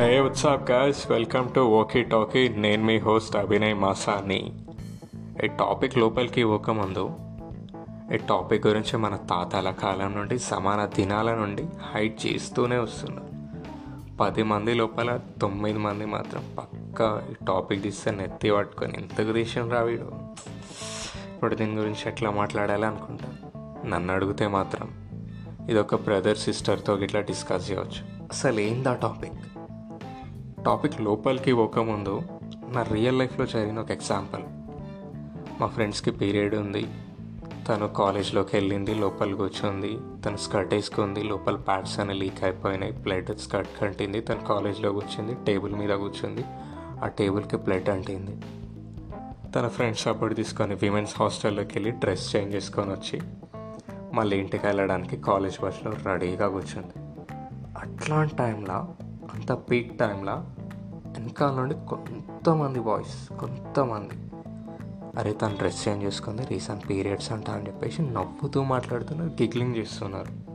Hey what's up guys welcome to okie talkie నేను మీ host Abhinay Masani ఈ టాపిక్ లోపలికి ఇవ్వకముందు ఈ టాపిక్ గురించి మన తాతల కాలం నుండి సమాన దినాల నుండి హైట్ చేస్తూనే వస్తున్నారు పది మంది లోపల తొమ్మిది మంది మాత్రం పక్కా ఈ టాపిక్ తీస్తే నెత్తి పట్టుకొని ఎంతకు తీసిన రావీడు ఇప్పుడు దీని గురించి ఎట్లా మాట్లాడాలి అనుకుంటా? నన్ను అడిగితే మాత్రం ఇది ఒక బ్రదర్ సిస్టర్తో ఇట్లా డిస్కస్ చేయవచ్చు అసలు ఏందా టాపిక్ టాపిక్ లోపలికి పోకముందు నా రియల్ లైఫ్లో జరిగిన ఒక ఎగ్జాంపుల్. మా ఫ్రెండ్స్కి పీరియడ్ ఉంది. తను కాలేజ్లోకి వెళ్ళింది లోపల కూర్చుంది. తను స్కర్ట్ వేసుకుంది లోపల ప్యాడ్స్ అని లీక్ అయిపోయినాయి. ప్లేట్ స్కర్ట్ కంటింది. తను కాలేజ్లో కూర్చుంది టేబుల్ మీద కూర్చుంది. ఆ టేబుల్కి ప్లేట్ అంటింది. తన ఫ్రెండ్స్ అప్పుడు తీసుకొని విమెన్స్ హాస్టల్లోకి వెళ్ళి డ్రెస్ చేంజ్ చేసుకొని వచ్చి మళ్ళీ ఇంటికి వెళ్ళడానికి కాలేజ్ బస్లో రెడీగా కూర్చుంది. అట్లాంటి టైంలో అంత పీక్ టైంలో వెనకాల నుండి కొంతమంది బాయ్స్ కొంతమంది. అరే తను డ్రెస్ చేంజ్ చేసుకుంది రీసెంట్ పీరియడ్స్ అంట అని చెప్పేసి నవ్వుతూ మాట్లాడుతున్నారు గిగ్లింగ్ చేస్తున్నారు.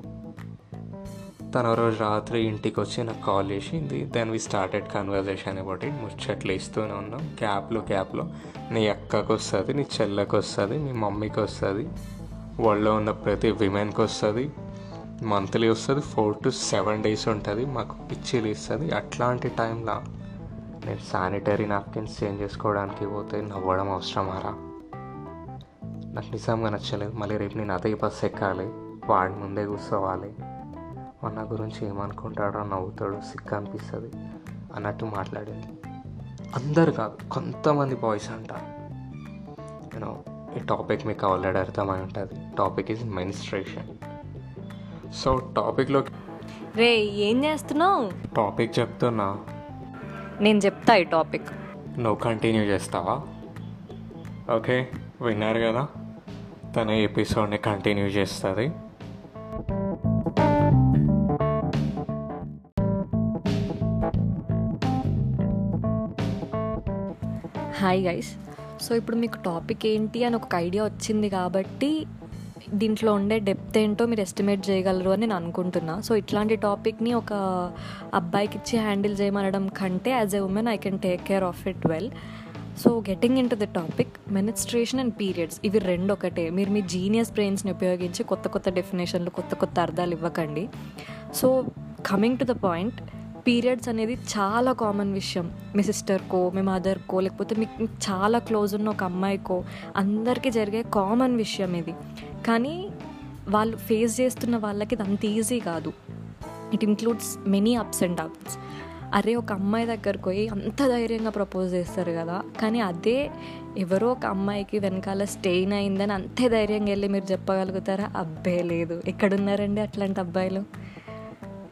తన రోజు రాత్రి ఇంటికి వచ్చి నాకు కాల్ చేసింది then we started conversation about it ముచ్చట్లు ఇస్తూనే ఉన్నాం. క్యాప్లో క్యాప్లో నీ అక్కకు వస్తుంది నీ చెల్లెకి వస్తుంది మీ మమ్మీకి వస్తుంది. వరల్డ్లో ఉన్న ప్రతి విమెన్కి వస్తుంది. మంత్లీ వస్తుంది ఫోర్ టు సెవెన్ డేస్ ఉంటుంది మాకు పిచ్చిలు ఇస్తుంది అట్లాంటి టైంలో నేను శానిటరీ నాప్కిన్స్ చేంజ్ చేసుకోవడానికి పోతే నవ్వడం అవసరమారా నాకు నిజంగా నచ్చలేదు. మళ్ళీ రేపు నేను అదే బస్ ఎక్కాలి వాడి ముందే కూర్చోవాలి. వాడు నా గురించి ఏమనుకుంటాడో నవ్వుతాడు సిక్ అనిపిస్తుంది అన్నట్టు మాట్లాడింది. అందరు కాదు కొంతమంది బాయ్స్ అంటారు యూనో ఈ టాపిక్ మీకు ఆల్రెడీ అర్థమై ఉంటుంది. టాపిక్ ఈజ్ మెన్స్ట్రేషన్ సో టాపిక్లో రే ఏం చేస్తున్నావు? టాపిక్ చెప్తున్నా. నేను చెప్తా ఈ టాపిక్. నువ్వు కంటిన్యూ చేస్తావా? ఓకే విన్నారు కదా? తన ఎపిసోడ్ని కంటిన్యూ చేస్తుంది. హాయ్ గైస్ సో ఇప్పుడు మీకు టాపిక్ ఏంటి అని ఒక ఐడియా వచ్చింది కాబట్టి దీంట్లో ఉండే డెప్త్ ఏంటో మీరు ఎస్టిమేట్ చేయగలరు అని నేను అనుకుంటున్నా. సో ఇట్లాంటి టాపిక్ని ఒక అబ్బాయికి ఇచ్చి హ్యాండిల్ చేయమనడం కంటే as a woman I can take care of it well so getting in to the topic menstruation and periods ఇవి రెండు ఒకటే మీరు మీ జీనియస్ బ్రెయిన్స్ని ఉపయోగించి కొత్త కొత్త డెఫినేషన్లు కొత్త కొత్త అర్థాలు ఇవ్వకండి. So coming to the point periods అనేది చాలా కామన్ విషయం. మీ సిస్టర్కో మీ మదర్కో లేకపోతే మీకు మీకు చాలా క్లోజ్ ఉన్న ఒక అమ్మాయికో అందరికీ జరిగే కామన్ విషయం ఇది. కానీ వాళ్ళు ఫేస్ చేస్తున్న వాళ్ళకి ఇది అంత ఈజీ కాదు. It includes many ups and downs అరే ఒక అమ్మాయి దగ్గరకు పోయి అంత ధైర్యంగా ప్రపోజ్ చేస్తారు కదా. కానీ అదే ఎవరో ఒక అమ్మాయికి వెనకాల స్టెయిన్ అయిందని అంతే ధైర్యంగా వెళ్ళి మీరు చెప్పగలుగుతారా? అబ్బే లేదు. ఎక్కడున్నారండి అట్లాంటి అబ్బాయిలు?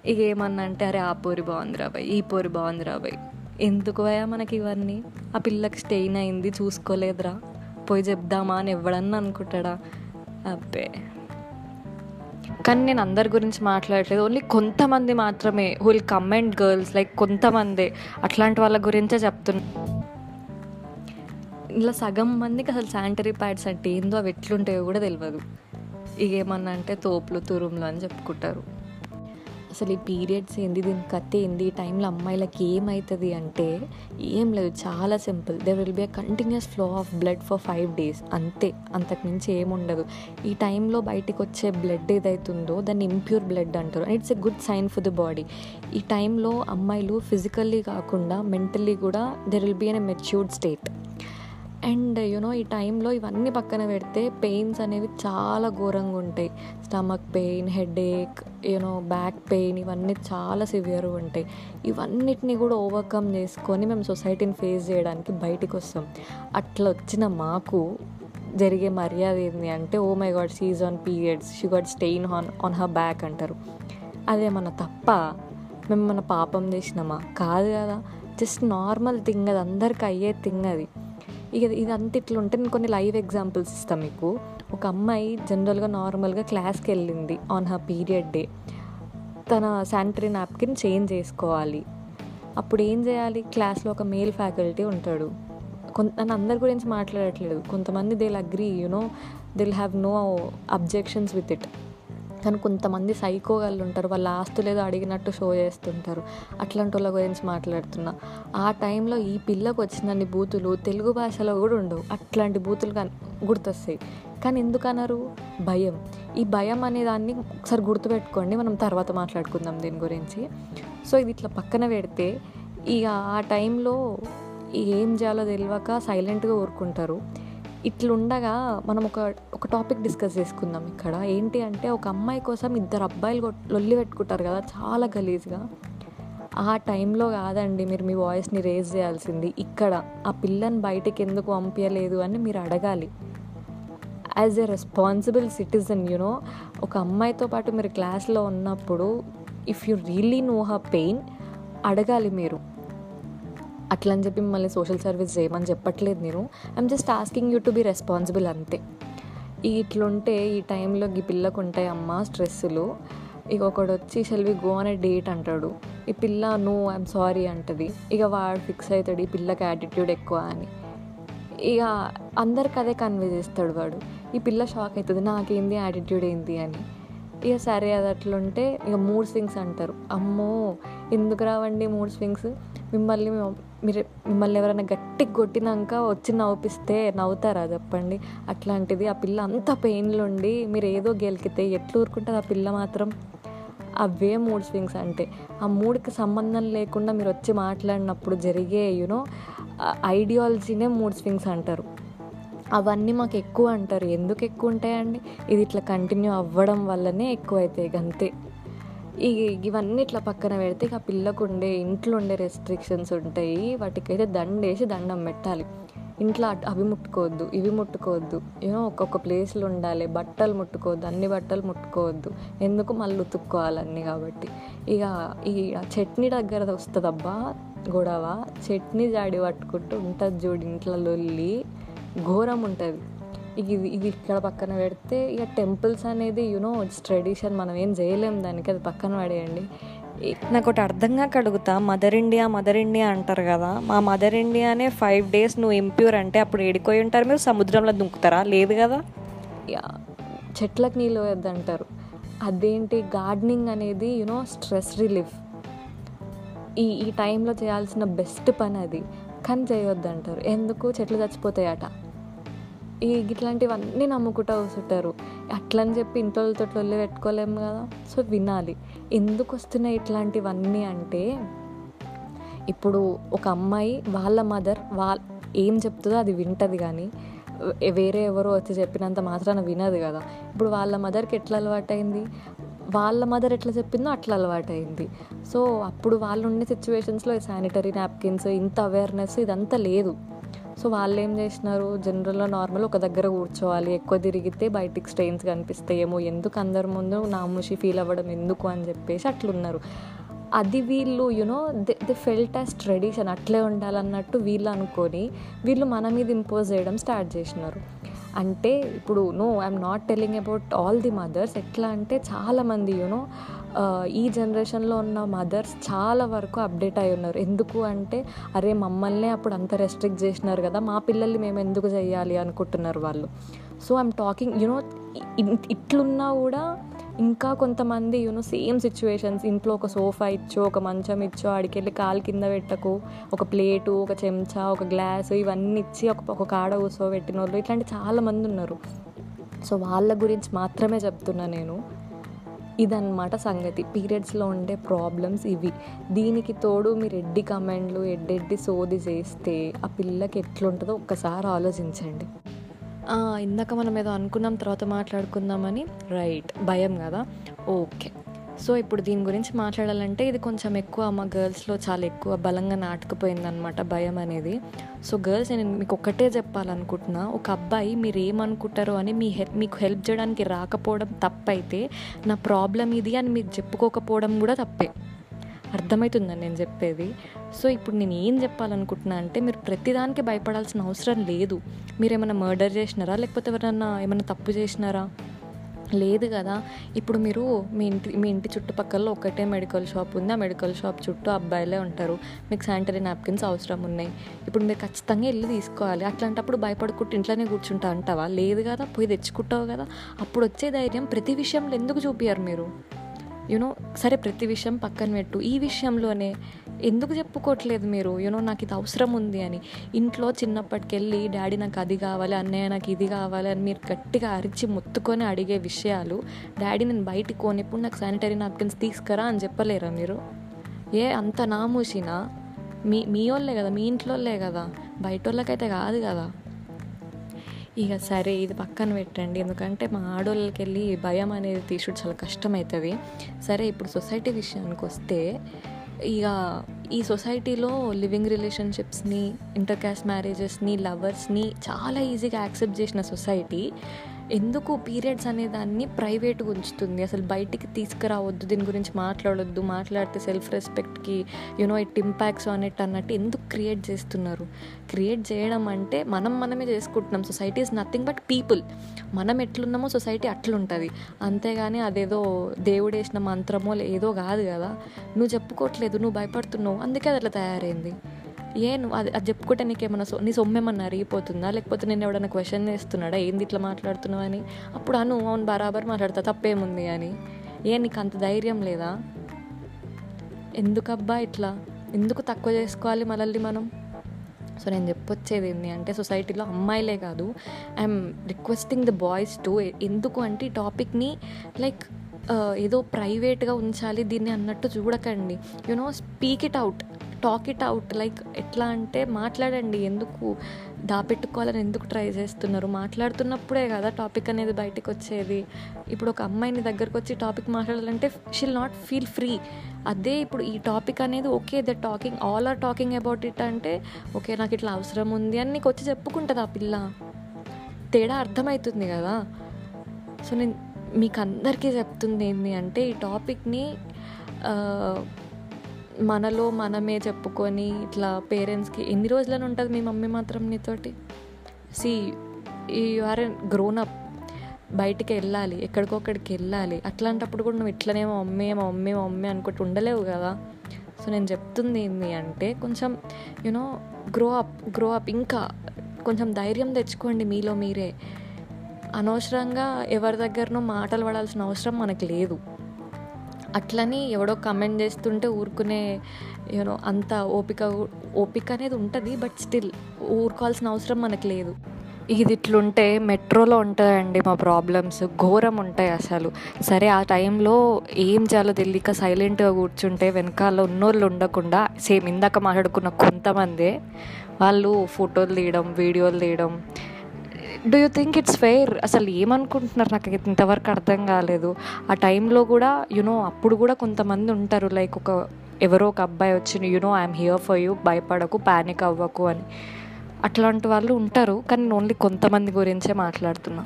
ఇక ఏమన్నా అంటే అరే ఆ పోరి బాగుంది రాబాయ్ ఈ పోరి బాగుంది రాబాయ్ ఎందుకు పోయా మనకి ఇవన్నీ? ఆ పిల్లకి స్టెయిన్ అయింది చూసుకోలేదురా. పోయి చెప్దామా అని ఎవడన్నా అనుకుంటాడా? అబ్బే. కానీ నేను అందరి గురించి మాట్లాడట్లేదు ఓన్లీ కొంతమంది మాత్రమే విల్ కమెంట్ గర్ల్స్ లైక్ కొంతమంది. అట్లాంటి వాళ్ళ గురించే చెప్తున్నా. ఇలా సగం మందికి అసలు శానిటరీ ప్యాడ్స్ అంటే ఏందో అవి ఎట్లుంటాయో కూడా తెలియదు ఇక ఏమన్నా అంటే తోపులు తురుములు అని చెప్పుకుంటారు. అసలు ఈ పీరియడ్స్ ఏంది? దీని కథ ఏంది? ఈ టైంలో అమ్మాయిలకి ఏమవుతుంది అంటే ఏం లేదు. చాలా simple. They will be a continuous flow of blood for five days అంతే. అంతకుమించి ఏముండదు. ఈ టైంలో బయటకు వచ్చే బ్లడ్ ఏదైతుందో దాన్ని ఇంప్యూర్ బ్లడ్ అంటారు. It's a good sign for the body ఈ టైంలో అమ్మాయిలు ఫిజికల్లీ కాకుండా మెంటల్లీ కూడా there will be an a matured state and you know ఈ టైంలో ఇవన్నీ పక్కన పెడితే పెయిన్స్ అనేవి చాలా ఘోరంగా ఉంటాయి. Stomach pain headache you know back pain ఇవన్నీ చాలా సివియర్గా ఉంటాయి. ఇవన్నిటిని కూడా ఓవర్కమ్ చేసుకొని మేము సొసైటీని ఫేస్ చేయడానికి బయటికి వస్తాం. అట్లా వచ్చిన మాకు జరిగే మర్యాద ఏంది అంటే ఓ my God she's on periods she got stain on on her back అంటారు. అదేమన్నా తప్ప? మేము మన పాపం చేసినామా? కాదు కదా. జస్ట్ నార్మల్ థింగ్ అది. అందరికీ అయ్యే థింగ్ అది. ఇక ఇదంతా ఇట్లా ఉంటే నేను కొన్ని లైవ్ ఎగ్జాంపుల్స్ ఇస్తాను మీకు. ఒక అమ్మాయి జనరల్గా నార్మల్గా క్లాస్కి వెళ్ళింది ఆన్ హర్ పీరియడ్ డే తన శానిటరీ నాప్కిన్ చేంజ్ చేసుకోవాలి. అప్పుడు ఏం చేయాలి? క్లాస్లో ఒక మేల్ ఫ్యాకల్టీ ఉంటాడు. కొంత నన్ను అందరి గురించి మాట్లాడట్లేదు. కొంతమంది they'll agree you know they'll have no objections with it కానీ కొంతమంది సైకో వాళ్ళు ఉంటారు వాళ్ళ ఆస్తులు ఏదో అడిగినట్టు షో చేస్తుంటారు. అట్లాంటి వాళ్ళ గురించి మాట్లాడుతున్నా. ఆ టైంలో ఈ పిల్లకు వచ్చినన్ని బూతులు. తెలుగు భాషలో కూడా ఉండవు. అట్లాంటి బూతులు కానీ గుర్తొస్తాయి. కానీ ఎందుకన్నారు? భయం. ఈ భయం అనే దాన్ని ఒకసారి గుర్తుపెట్టుకోండి. మనం తర్వాత మాట్లాడుకుందాం దీని గురించి. సో ఇది ఇట్లా పక్కన పెడితే ఇక ఆ టైంలో ఏం చేయాలో తెలియక సైలెంట్గా ఊరుకుంటారు. ఇట్లుండగా మనం ఒక ఒక టాపిక్ డిస్కస్ చేసుకుందాం ఇక్కడ. ఏంటి అంటే ఒక అమ్మాయి కోసం ఇద్దరు అబ్బాయిలు లొల్లి పెట్టుకుంటారు కదా చాలా గలీజ్గా. ఆ టైంలో కాదండి మీరు మీ వాయిస్ని రేజ్ చేయాల్సింది. ఇక్కడ ఆ పిల్లని బయటికి ఎందుకు పంపించలేదు అని మీరు అడగాలి. As a responsible citizen you know ఒక అమ్మాయితో పాటు మీరు క్లాస్లో ఉన్నప్పుడు if you really know her pain అడగాలి మీరు. అట్లా అని చెప్పి మిమ్మల్ని సోషల్ సర్వీస్ చేయమని చెప్పట్లేదు నేను I'm just asking you to be responsible అంతే. ఈ ఇట్లుంటే ఈ టైంలో ఈ పిల్లకు ఉంటాయి అమ్మ స్ట్రెస్సులు ఇక ఒకడు వచ్చి షెల్వి గో అనే డేట్ అంటాడు. ఈ పిల్ల నో ఐఎమ్ సారీ అంటది. ఇక వాడు ఫిక్స్ అవుతాడు ఈ పిల్లకి యాటిట్యూడ్ ఎక్కువ అని. ఇక అందరికి అదే కన్వే చేస్తాడు వాడు. ఈ పిల్ల షాక్ అవుతుంది నాకేంది యాటిట్యూడ్ ఏంది? అని. ఇక సరే అది అట్లుంటే ఇక మూడ్ స్వింగ్స్ అంటారు. అమ్మో ఎందుకు రావండి మూడ్ స్వింగ్స్ మిమ్మల్ని మీరు మిమ్మల్ని ఎవరైనా గట్టి కొట్టినాక వచ్చి నవ్విస్తే నవ్వుతారా చెప్పండి. అట్లాంటిది ఆ పిల్ల అంత పెయిన్లో ఉండి మీరు ఏదో గెలికితే ఎట్లు ఊరుకుంటుంది ఆ పిల్ల మాత్రం? అవే మూడ్ స్వింగ్స్ అంటే. ఆ మూడ్కి సంబంధం లేకుండా మీరు వచ్చి మాట్లాడినప్పుడు జరిగే యూనో ఐడియాలజీనే మూడ్ స్వింగ్స్ అంటారు. అవన్నీ మాకు ఎక్కువ అంటారు. ఎందుకు ఎక్కువ ఉంటాయండి? ఇది ఇట్లా కంటిన్యూ అవ్వడం వల్లనే ఎక్కువ అవుతాయి అంతే. ఈ ఇవన్నీ ఇట్లా పక్కన పెడితే ఇక పిల్లకు ఉండే ఇంట్లో ఉండే రెస్ట్రిక్షన్స్ ఉంటాయి. వాటికైతే దండేసి దండం పెట్టాలి. ఇంట్లో అట్- అవి ముట్టుకోవద్దు ఇవి ముట్టుకోవద్దు. ఏమో ఒక్కొక్క ప్లేస్లో ఉండాలి. బట్టలు ముట్టుకోవద్దు అన్ని బట్టలు ముట్టుకోవద్దు. ఎందుకు మళ్ళీ ఉతుక్కోవాలి కాబట్టి? ఇక ఈ చట్నీ దగ్గర వస్తుందబ్బా గొడవ. చట్నీ జాడి పట్టుకుంటూ ఉంటుంది చూడు ఇంట్లో లొల్లి. ఘోరం ఉంటుంది. ఇది ఇది ఇక్కడ పక్కన పెడితే ఇక టెంపుల్స్ అనేది యూనో ఇట్స్ ట్రెడిషన్ మనం ఏం చేయలేం దానికి అది పక్కన పడేయండి. నాకు ఒకటి అర్థం కాక అడుగుతా మదర్ ఇండియా మదర్ ఇండియా అంటారు కదా. మా మదర్ ఇండియానే ఫైవ్ డేస్ నువ్వు ఇంప్యూర్ అంటే అప్పుడు ఏడిపోయి ఉంటారు మీరు సముద్రంలో దుంకుతారా? లేదు కదా? చెట్లకు నీళ్ళు వేద్దంటారు అదేంటి? గార్డెనింగ్ అనేది యూనో స్ట్రెస్ రిలీఫ్ ఈ ఈ టైంలో చేయాల్సిన బెస్ట్ పని అది. కానీ చేయొద్దంటారు. ఎందుకు? చెట్లు చచ్చిపోతాయట. ఈ ఇట్లాంటివన్నీ నమ్ముకుంటూ కూర్చుంటారు. అట్లని చెప్పి ఇంట్లో తొట్లు పెట్టుకోలేము కదా. సో వినాలి. ఎందుకు వస్తున్నాయి ఇట్లాంటివన్నీ అంటే ఇప్పుడు ఒక అమ్మాయి వాళ్ళ మదర్ వాళ్ళ ఏం చెప్తుందో అది వింటది కానీ వేరే ఎవరో వచ్చి చెప్పినంత మాత్రాన వినదు కదా. ఇప్పుడు వాళ్ళ మదర్కి ఎట్లా అలవాటైంది? వాళ్ళ మదర్ ఎట్లా చెప్పిందో అట్లా అలవాటైంది. సో అప్పుడు వాళ్ళు ఉండే సిచ్యువేషన్స్లో శానిటరీ నాప్కిన్స్ ఇంత అవేర్నెస్ ఇదంతా లేదు. సో వాళ్ళు ఏం చేసినారు? జనరల్గా నార్మల్ ఒక దగ్గర కూర్చోవాలి. ఎక్కువ తిరిగితే బయటికి స్ట్రెయిన్స్ కనిపిస్తాయేమో ఎందుకు అందరి ముందు నాముషి ఫీల్ అవ్వడం ఎందుకు అని చెప్పేసి అట్లున్నారు. అది వీళ్ళు you know they they felt as tradition. అట్లే ఉండాలన్నట్టు వీళ్ళు అనుకొని వీళ్ళు మన మీద ఇంపోజ్ చేయడం స్టార్ట్ చేసినారు. అంటే ఇప్పుడు no I'm not telling about all the mothers ఎట్లా అంటే చాలామంది యూనో ఈ జనరేషన్లో ఉన్న మదర్స్ చాలా వరకు అప్డేట్ అయి ఉన్నారు. ఎందుకు అంటే అరే మమ్మల్ని అప్పుడు అంత రెస్ట్రిక్ట్ చేసినారు కదా మా పిల్లల్ని మేము ఎందుకు చేయాలి అనుకుంటున్నారు వాళ్ళు. So I'm talking you know ఇట్లున్నా కూడా ఇంకా కొంతమంది యూనో సేమ్ సిచ్యువేషన్స్. ఇంట్లో ఒక సోఫా ఇచ్చో ఒక మంచం ఇచ్చో ఆడికెళ్ళి కాలు కింద పెట్టకు. ఒక ప్లేటు ఒక చెంచా ఒక గ్లాస్ ఇవన్నీ ఇచ్చి ఒక ఒక కాడ కూర్చోబెట్టిన వాళ్ళు ఇట్లాంటి చాలామంది ఉన్నారు. సో వాళ్ళ గురించి మాత్రమే చెప్తున్నా నేను. ఇదన్నమాట సంగతి. పీరియడ్స్లో ఉండే ప్రాబ్లమ్స్ ఇవి. దీనికి తోడు మీరు ఎడ్డి కమెంట్లు ఎడ్డెడ్డి సోది చేస్తే ఆ పిల్లకి ఎట్లుంటుందో ఒక్కసారి ఆలోచించండి. ఇందాక మనం ఏదో అనుకున్నాం తర్వాత మాట్లాడుకుందామని. రైట్. భయం కదా? ఓకే. సో ఇప్పుడు దీని గురించి మాట్లాడాలంటే ఇది కొంచెం ఎక్కువ మా గర్ల్స్లో చాలా ఎక్కువ బలంగా నాటుకుపోయిందనమాట భయం అనేది. సో గర్ల్స్ నేను మీకు ఒక్కటే చెప్పాలనుకుంటున్నా ఒక అబ్బాయి మీరు ఏమనుకుంటారో అని మీ హెల్ప్ మీకు హెల్ప్ చేయడానికి రాకపోవడం తప్పైతే నా ప్రాబ్లం ఇది అని మీకు చెప్పుకోకపోవడం కూడా తప్పే. అర్థమవుతుందని నేను చెప్పేది? సో ఇప్పుడు నేను ఏం చెప్పాలనుకుంటున్నా అంటే మీరు ప్రతిదానికి భయపడాల్సిన అవసరం లేదు. మీరు ఏమైనా మర్డర్ చేసినారా? లేకపోతే ఎవరైనా ఏమైనా తప్పు చేసినారా? లేదు కదా. ఇప్పుడు మీరు మీ ఇంటి మీ ఇంటి చుట్టుపక్కల ఒకటే మెడికల్ షాప్ ఉంది. ఆ మెడికల్ షాప్ చుట్టూ అబ్బాయిలే ఉంటారు. మీకు శానిటరీ నాప్కిన్స్ అవసరం ఉన్నాయి. ఇప్పుడు మీరు ఖచ్చితంగా వెళ్ళి తీసుకోవాలి. అట్లాంటప్పుడు భయపడుకుంటూ ఇంట్లోనే కూర్చుంటా అంటావా? లేదు కదా. పోయి తెచ్చుకుంటావు కదా. అప్పుడు వచ్చే ధైర్యం ప్రతి విషయంలో ఎందుకు చూపించారు మీరు? యూనో సరే ప్రతి విషయం పక్కన పెట్టు. ఈ విషయంలోనే ఎందుకు చెప్పుకోవట్లేదు మీరు? యూనో నాకు ఇది అవసరం ఉంది అని. ఇంట్లో చిన్నప్పటికెళ్ళి డాడీ నాకు అది కావాలి అన్నయ్య నాకు ఇది కావాలి అని మీరు గట్టిగా అరిచి ముత్తుకొని అడిగే విషయాలు డాడీ నేను బయటికి కొనిప్పుడు నాకు శానిటరీ నాప్కిన్స్ తీసుకురా అని చెప్పలేరా మీరు? ఏ అంత నామూసినా మీ మీ వాళ్ళే కదా మీ ఇంట్లోళ్ళే కదా బయట వాళ్ళకైతే కాదు కదా. ఇక సరే ఇది పక్కన పెట్టండి. ఎందుకంటే మా ఆడోళ్ళకి వెళ్ళి భయం అనేది తీసుడు చాలా కష్టమవుతుంది సరే ఇప్పుడు సొసైటీ విషయానికి వస్తే ఇక ఈ సొసైటీలో లివింగ్ రిలేషన్షిప్స్ని ఇంటర్కాస్ట్ మ్యారేజెస్ని లవర్స్ని చాలా ఈజీగా యాక్సెప్ట్ చేసిన సొసైటీ. ఎందుకు పీరియడ్స్ అనే దాన్ని ప్రైవేట్గా ఉంచుతుంది? అసలు బయటికి తీసుకురావద్దు దీని గురించి మాట్లాడొద్దు మాట్లాడితే self రెస్పెక్ట్కి you know it impacts on అన్నట్టు ఎందుకు క్రియేట్ చేస్తున్నారు? క్రియేట్ చేయడం అంటే మనం మనమే చేసుకుంటున్నాం. Society is nothing but people మనం ఎట్లున్నామో సొసైటీ అట్లుంటుంది. అంతేగాని అదేదో దేవుడు వేసిన మంత్రమో ఏదో కాదు కదా. నువ్వు చెప్పుకోవట్లేదు నువ్వు భయపడుతున్నావు. అందుకే అది అట్లా తయారైంది. ఏ నువ్వు అది అది చెప్పుకుంటే నీకేమన్నా సో నీ సొమ్మేమన్నా అరిగిపోతుందా? లేకపోతే నేను ఎవడన్నా క్వశ్చన్ చేస్తున్నాడా? ఏంది ఇట్లా మాట్లాడుతున్నావు అని? అప్పుడు అను అవును బరాబర్ మాట్లాడతా తప్పేముంది అని. ఏ నీకు అంత ధైర్యం లేదా? ఎందుకబ్బా ఇట్లా? ఎందుకు తక్కువ చేసుకోవాలి మనల్ని మనం? సో నేను చెప్పొచ్చేది ఏంటి అంటే సొసైటీలో అమ్మాయిలే కాదు. I'm requesting the boys to ఎందుకు అంటే ఈ టాపిక్ని లైక్ ఏదో ప్రైవేట్గా ఉంచాలి దీన్ని అన్నట్టు చూడకండి. You know speak it out talk it out like ఎట్లా అంటే మాట్లాడండి. ఎందుకు దాపెట్టుకోవాలని ఎందుకు ట్రై చేస్తున్నారు? మాట్లాడుతున్నప్పుడే కదా టాపిక్ అనేది బయటకు వచ్చేది. ఇప్పుడు ఒక అమ్మాయిని దగ్గరకు వచ్చి టాపిక్ మాట్లాడాలంటే షిల్ నాట్ ఫీల్ ఫ్రీ అదే ఇప్పుడు ఈ టాపిక్ అనేది okay the talking all are talking about it అంటే ఓకే నాకు ఇట్లా అవసరం ఉంది అని నీకు వచ్చి చెప్పుకుంటుంది ఆ పిల్ల. తేడా అర్థమవుతుంది కదా. సో నేను మీకు అందరికీ చెప్తుంది ఏంటి అంటే ఈ టాపిక్ని మనలో మనమే చెప్పుకొని ఇట్లా పేరెంట్స్కి ఎన్ని రోజులని ఉంటుంది మీ మమ్మీ మాత్రం నీతోటి? See you are grown up బయటికి వెళ్ళాలి ఎక్కడికొక్కడికి వెళ్ళాలి. అట్లాంటప్పుడు కూడా నువ్వు ఇట్లనే మా మమ్మీ మా మమ్మీ మా మమ్మీ అనుకుంటూ ఉండలేవు కదా. సో నేను చెప్తుంది ఏంటి అంటే కొంచెం you know grow up grow up ఇంకా కొంచెం ధైర్యం తెచ్చుకోండి మీలో మీరే. అనవసరంగా ఎవరి దగ్గరనో మాటలు పడాల్సిన అవసరం మనకు లేదు. అట్లని ఎవడో కమెంట్ చేస్తుంటే ఊరుకునే యూనో అంత ఓపిక ఓపిక అనేది ఉంటుంది బట్ స్టిల్ ఊరుకోవాల్సిన అవసరం మనకు లేదు. ఇది ఇట్లుంటే మెట్రోలో ఉంటాయండి మా ప్రాబ్లమ్స్ ఘోరం ఉంటాయి అసలు. సరే ఆ టైంలో ఏం చేయాలో తెలియక సైలెంట్గా కూర్చుంటే వెనకాల ఉన్నోళ్ళు ఉండకుండా సేమ్ ఇందాక మాట్లాడుకున్న కొంతమందే వాళ్ళు ఫోటోలు తీయడం వీడియోలు తీయడం do you think it's fair అసలు ఏమనుకుంటున్నారు? నాకు ఇంతవరకు అర్థం కాలేదు. ఆ టైంలో కూడా యునో అప్పుడు కూడా కొంతమంది ఉంటారు. లైక్ ఒక ఎవరో ఒక అబ్బాయి వచ్చి you know I'm here for you భయపడకు ప్యానిక్ అవ్వకు అని. అట్లాంటి వాళ్ళు ఉంటారు. కానీ నేను ఓన్లీ కొంతమంది గురించే మాట్లాడుతున్నా.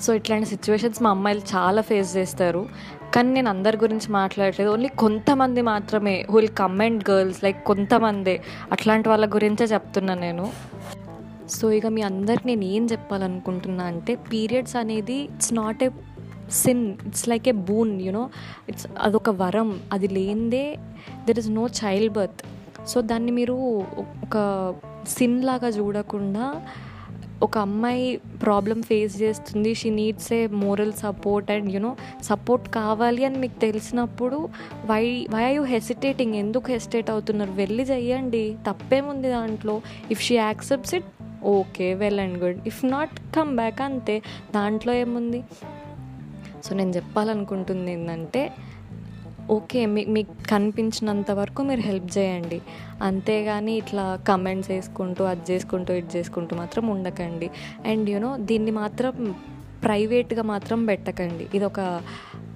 సో ఇట్లాంటి సిచ్యువేషన్స్ మా అమ్మాయిలు చాలా ఫేస్ చేస్తారు. కానీ నేను అందరి గురించి మాట్లాడలేదు ఓన్లీ కొంతమంది మాత్రమే హుల్ కమెంట్ గర్ల్స్ లైక్ కొంతమందే. అట్లాంటి వాళ్ళ గురించే చెప్తున్నా నేను. సో ఇక మీ అందరికి నేను ఏం చెప్పాలనుకుంటున్నా అంటే పీరియడ్స్ అనేది it's not a sin it's like a boon you know it's అదొక వరం అది లేనిదే there is no child birth so దాన్ని మీరు ఒక సిన్ లాగా చూడకుండా ఒక అమ్మాయి ప్రాబ్లం ఫేస్ చేస్తుంది she needs a moral support and you know support కావాలి అని మీకు తెలిసినప్పుడు why why are you hesitating ఎందుకు హెసిటేట్ అవుతున్నారు? వెళ్ళి చెయ్యండి. తప్పేముంది దాంట్లో? If she accepts it okay well and good. If not come back అంతే. దాంట్లో ఏముంది? సో నేను చెప్పాలనుకుంటుంది ఏంటంటే ఓకే మీ మీకు కనిపించినంత వరకు మీరు హెల్ప్ చేయండి. అంతేగాని ఇట్లా కమెంట్స్ వేసుకుంటూ అది చేసుకుంటూ ఇది చేసుకుంటూ మాత్రం ఉండకండి. అండ్ యూనో దీన్ని మాత్రం ప్రైవేట్గా మాత్రం పెట్టకండి. ఇది ఒక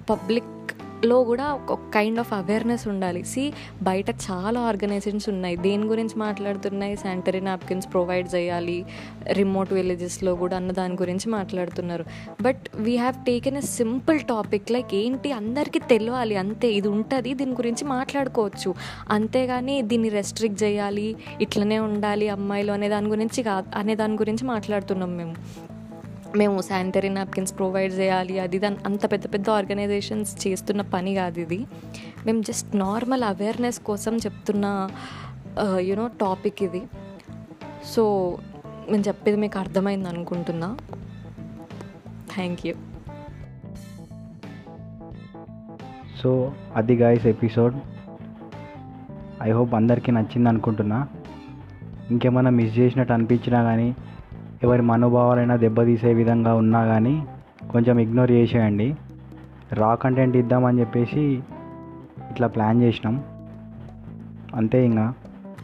పబ్లిక్ లో కూడా ఒక కైండ్ ఆఫ్ అవేర్నెస్ ఉండాలి. సి బయట చాలా ఆర్గనైజేషన్స్ ఉన్నాయి. దేని గురించి మాట్లాడుతున్నాయి? శానిటరీ నాప్కిన్స్ ప్రొవైడ్ చేయాలి. రిమోట్ విలేజెస్లో కూడా అన్న దాని గురించి మాట్లాడుతున్నారు. But we have taken a simple topic like ఏంటి అందరికీ తెలియాలి అంతే ఇది ఉంటుంది దీని గురించి మాట్లాడుకోవచ్చు. అంతేగాని దీన్ని రెస్ట్రిక్ట్ చేయాలి ఇట్లనే ఉండాలి అమ్మాయిలు అనే దాని గురించి కా అనే దాని గురించి మాట్లాడుతున్నాం మేము. మేము శానిటరీ నాప్కిన్స్ ప్రొవైడ్ చేయాలి అది దాని అంత పెద్ద పెద్ద ఆర్గనైజేషన్స్ చేస్తున్న పని కాదు ఇది. మేము జస్ట్ నార్మల్ అవేర్నెస్ కోసం చెప్తున్న యూనో టాపిక్ ఇది. సో నేను చెప్పేది మీకు అర్థమైంది అనుకుంటున్నా. థ్యాంక్ యూ సో అది గాయస్ ఎపిసోడ్ ఐ హోప్ అందరికీ నచ్చింది అనుకుంటున్నా. ఇంకేమైనా మిస్ చేసినట్టు అనిపించినా కానీ ఎవరి మనోభావాలైనా దెబ్బతీసే విధంగా ఉన్నా కానీ కొంచెం ఇగ్నోర్ చేసేయండి. రా కంటెంట్ ఇద్దామని చెప్పేసి ఇట్లా ప్లాన్ చేసినాం. అంతే ఇంకా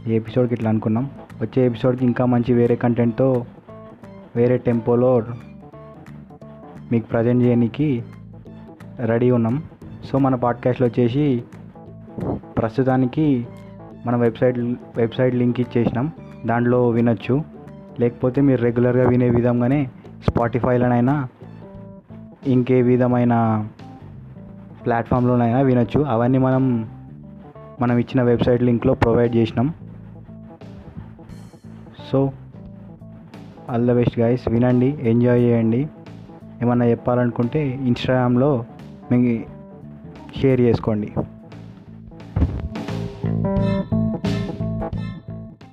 ఈ ఎపిసోడ్కి ఇట్లా అనుకున్నాం. వచ్చే ఎపిసోడ్కి ఇంకా మంచి వేరే కంటెంట్తో వేరే టెంపోలో మీకు ప్రజెంట్ చేయడానికి రెడీ ఉన్నాం. సో మన పాడ్కాస్ట్లో వచ్చేసి ప్రస్తుతానికి మన వెబ్సైట్ వెబ్సైట్ లింక్ ఇచ్చేసినాం. దాంట్లో వినొచ్చు. లేకపోతే మీరు రెగ్యులర్గా వినే విధంగానే స్పాటిఫైలోనైనా ఇంకే విధమైన ప్లాట్ఫామ్లోనైనా వినొచ్చు. అవన్నీ మనం మనం ఇచ్చిన వెబ్సైట్ లింక్లో ప్రొవైడ్ చేసినాం. So all the best guys వినండి ఎంజాయ్ చేయండి. ఏమన్నా చెప్పాలనుకుంటే ఇన్స్టాగ్రామ్లో మీ షేర్ చేసుకోండి.